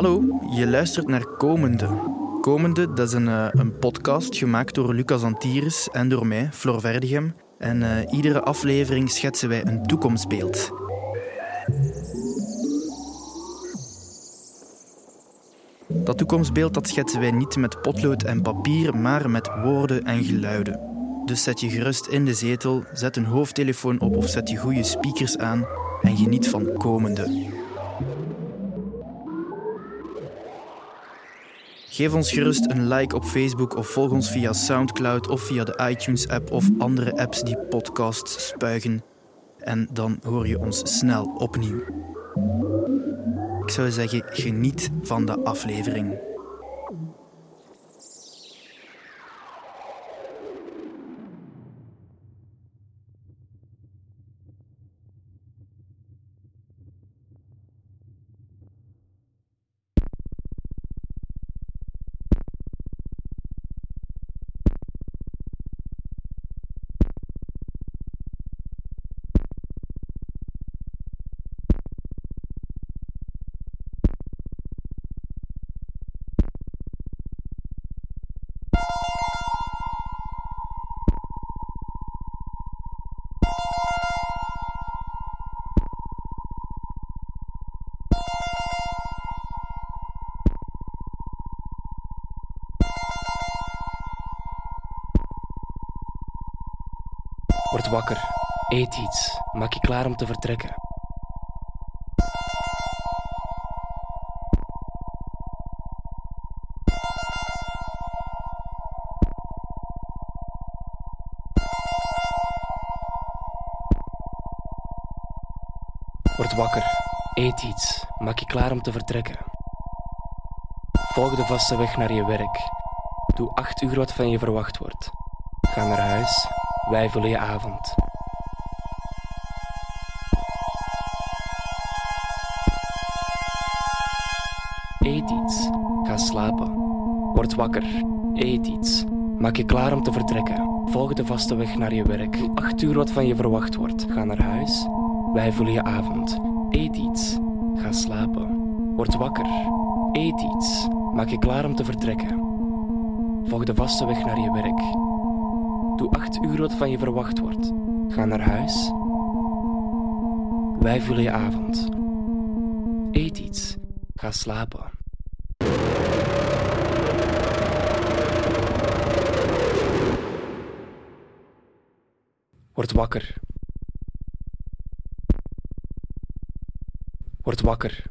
Hallo, je luistert naar Komende. Komende, dat is een, eh, een podcast gemaakt door Lucas Antiris en door mij, Flor Verdigem. En eh, iedere aflevering schetsen wij een toekomstbeeld. Dat toekomstbeeld dat schetsen wij niet met potlood en papier, maar met woorden en geluiden. Dus zet je gerust in de zetel, zet een hoofdtelefoon op of zet je goede speakers aan en geniet van Komende. Geef ons gerust een like op Facebook of volg ons via SoundCloud of via de iTunes-app of andere apps die podcasts spuigen. En dan hoor je ons snel opnieuw. Ik zou zeggen, geniet van de aflevering. Word wakker, eet iets, maak je klaar om te vertrekken. Word wakker, eet iets, maak je klaar om te vertrekken. Volg de vaste weg naar je werk. Doe acht uur wat van je verwacht wordt. Ga naar huis, wij vullen je avond. Eet iets. Ga slapen. Word wakker. Eet iets. Maak je klaar om te vertrekken. Volg de vaste weg naar je werk. Doe acht uur wat van je verwacht wordt. Ga naar huis. Wij vullen je avond. Eet iets. Ga slapen. Word wakker. Eet iets. Maak je klaar om te vertrekken. Volg de vaste weg naar je werk. Doe acht uur wat van je verwacht wordt. Ga naar huis. Wij vullen je avond. Eet iets. Ga slapen. Word wakker. Word wakker.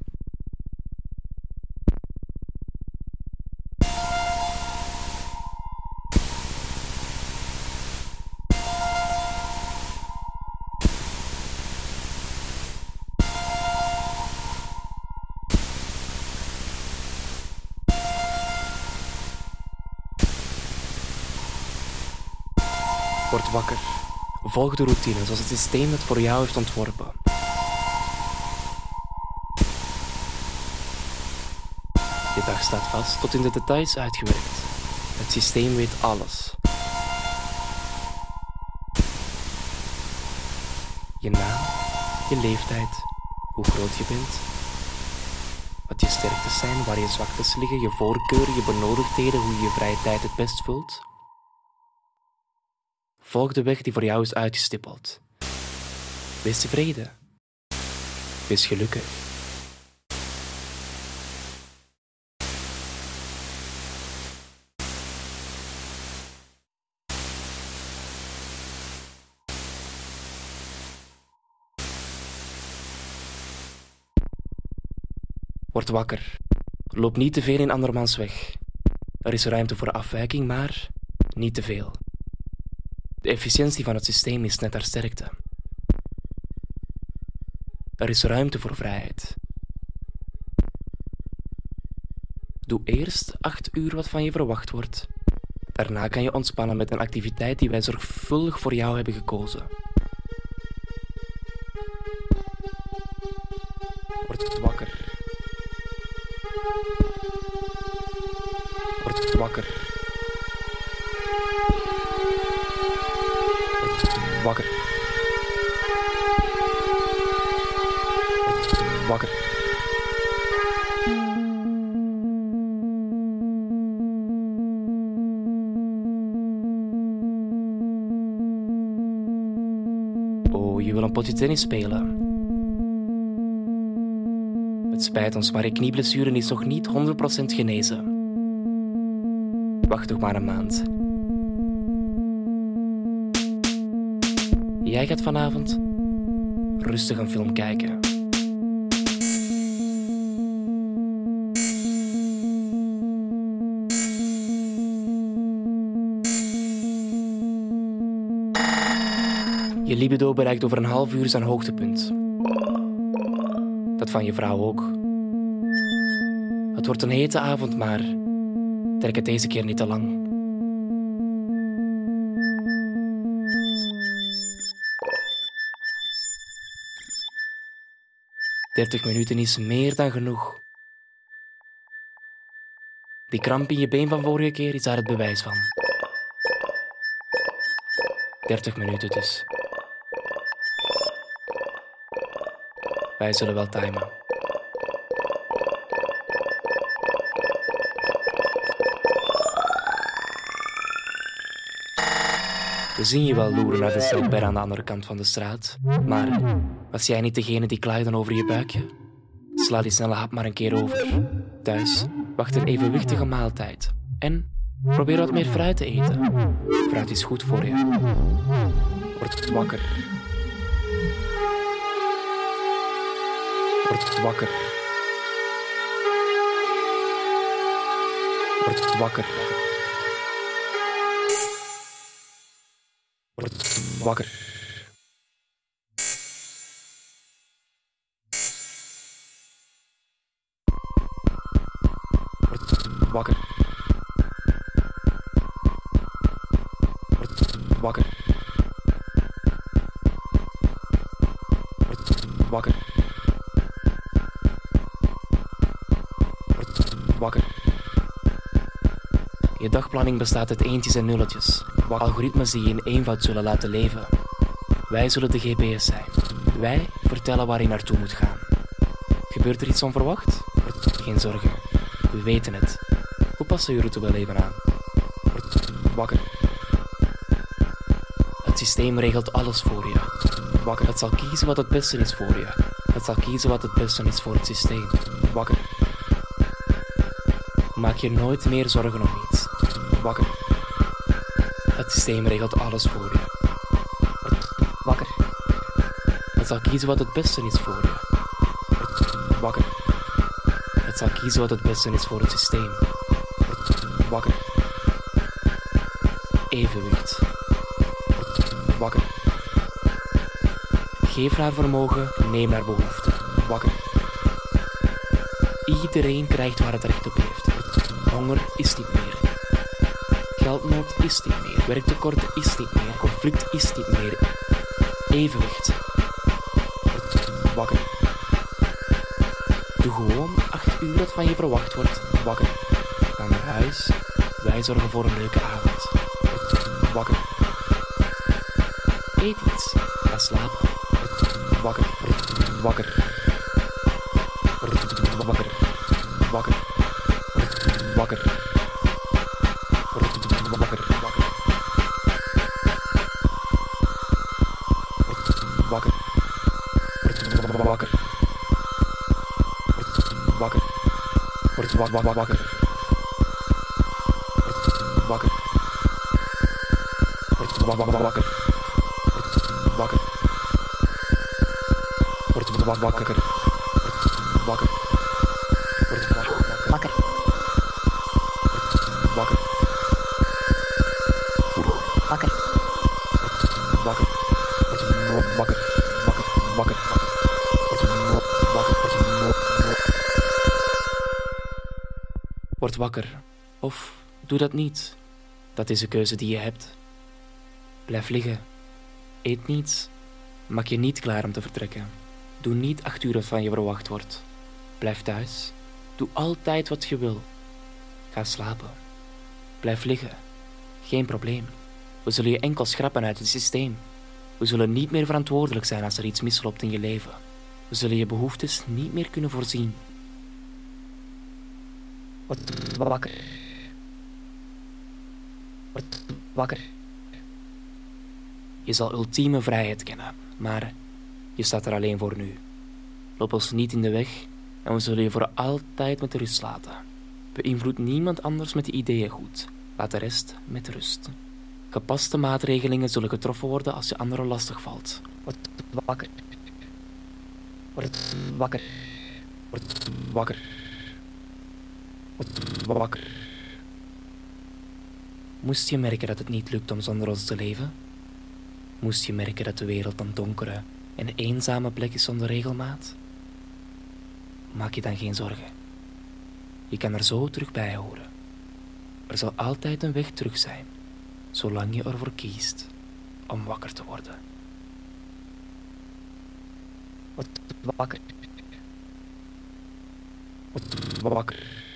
Word wakker. Volg de routine zoals het systeem het voor jou heeft ontworpen. Je dag staat vast tot in de details uitgewerkt. Het systeem weet alles. Je naam, je leeftijd, hoe groot je bent, wat je sterktes zijn, waar je zwaktes liggen, je voorkeuren, je benodigdheden, hoe je je vrije tijd het best vult. Volg de weg die voor jou is uitgestippeld. Wees tevreden. Wees gelukkig. Word wakker. Loop niet te veel in andermans weg. Er is ruimte voor afwijking, maar niet te veel. De efficiëntie van het systeem is net haar sterkte. Er is ruimte voor vrijheid. Doe eerst acht uur wat van je verwacht wordt. Daarna kan je ontspannen met een activiteit die wij zorgvuldig voor jou hebben gekozen. Word wakker. Word wakker. wakker. Oh, je wil een potje tennis spelen? Het spijt ons, maar je knieblessure is nog niet 100% genezen. Wacht toch maar een maand. Jij gaat vanavond rustig een film kijken. Je libido bereikt over een half uur zijn hoogtepunt. Dat van je vrouw ook. Het wordt een hete avond, maar trek het deze keer niet te lang. Dertig minuten is meer dan genoeg. Die kramp in je been van vorige keer is daar het bewijs van. 30 minuten dus. Wij zullen wel timen. We zien je wel loeren naar de zelfber aan de andere kant van de straat. Maar was jij niet degene die klaaide over je buikje? Sla die snelle hap maar een keer over. Thuis wacht een evenwichtige maaltijd. En probeer wat meer fruit te eten. Fruit is goed voor je. Word wakker. Word wakker. Word wakker. Word wakker. Word wakker. Word wakker. Word wakker. Wakker. Je dagplanning bestaat uit eentjes en nulletjes. Algoritmes die je in eenvoud zullen laten leven. Wij zullen de GPS zijn. Wij vertellen waar je naartoe moet gaan. Gebeurt er iets onverwacht? Geen zorgen. We weten het. Hoe passen je route wel even aan? Wakker. Het systeem regelt alles voor je. Wakker. Het zal kiezen wat het beste is voor je. Het zal kiezen wat het beste is voor het systeem. Wakker. Maak je nooit meer zorgen om iets. Wakker. Het systeem regelt alles voor je. Wakker. Het zal kiezen wat het beste is voor je. Wakker. Het zal kiezen wat het beste is voor het systeem. Wakker. Evenwicht. Wakker. Geef naar vermogen, neem naar behoefte. Wakker. Iedereen krijgt waar het recht op heeft. Honger is niet meer. Geldnood is niet meer. Werktekort is niet meer. Conflict is niet meer. Evenwicht. Wakker. Doe gewoon acht uur dat van je verwacht wordt. Wakker. Ga naar huis. Wij zorgen voor een leuke avond. Wakker. Eet iets. Ga slapen. Word wakker. Word wakker. Wakker. Wakker wakker. Word wakker. Word wakker. Word wakker. Word wakker. Word wakker. Word wakker. Wakker. Word wakker. Wakker. Word wakker. Wakker. Wakker. Wakker. Word wa- wakker. Wakker. Wakker. Wakker. Word wa- Word wakker. Of doe dat niet. Dat is de keuze die je hebt. Blijf liggen. Eet niets. Maak je niet klaar om te vertrekken. Doe niet acht uur van je verwacht wordt. Blijf thuis. Doe altijd wat je wil. Ga slapen. Blijf liggen. Geen probleem. We zullen je enkel schrappen uit het systeem. We zullen niet meer verantwoordelijk zijn als er iets misloopt in je leven. We zullen je behoeftes niet meer kunnen voorzien. Word wakker. Word wakker. Je zal ultieme vrijheid kennen, maar Je staat er alleen voor nu. Loop ons niet in de weg en we zullen je voor altijd met rust laten. Beïnvloed niemand anders met de ideeën goed. Laat de rest met rust. Gepaste maatregelingen zullen getroffen worden als je anderen lastig valt. Word wakker. Word wakker. Word wakker. Word wakker. Moest je merken dat het niet lukt om zonder ons te leven? Moest je merken dat de wereld een donkere en eenzame plek is zonder regelmaat? Maak je dan geen zorgen. Je kan er zo terug bij horen. Er zal altijd een weg terug zijn, zolang je ervoor kiest om wakker te worden. Word wakker. Word wakker.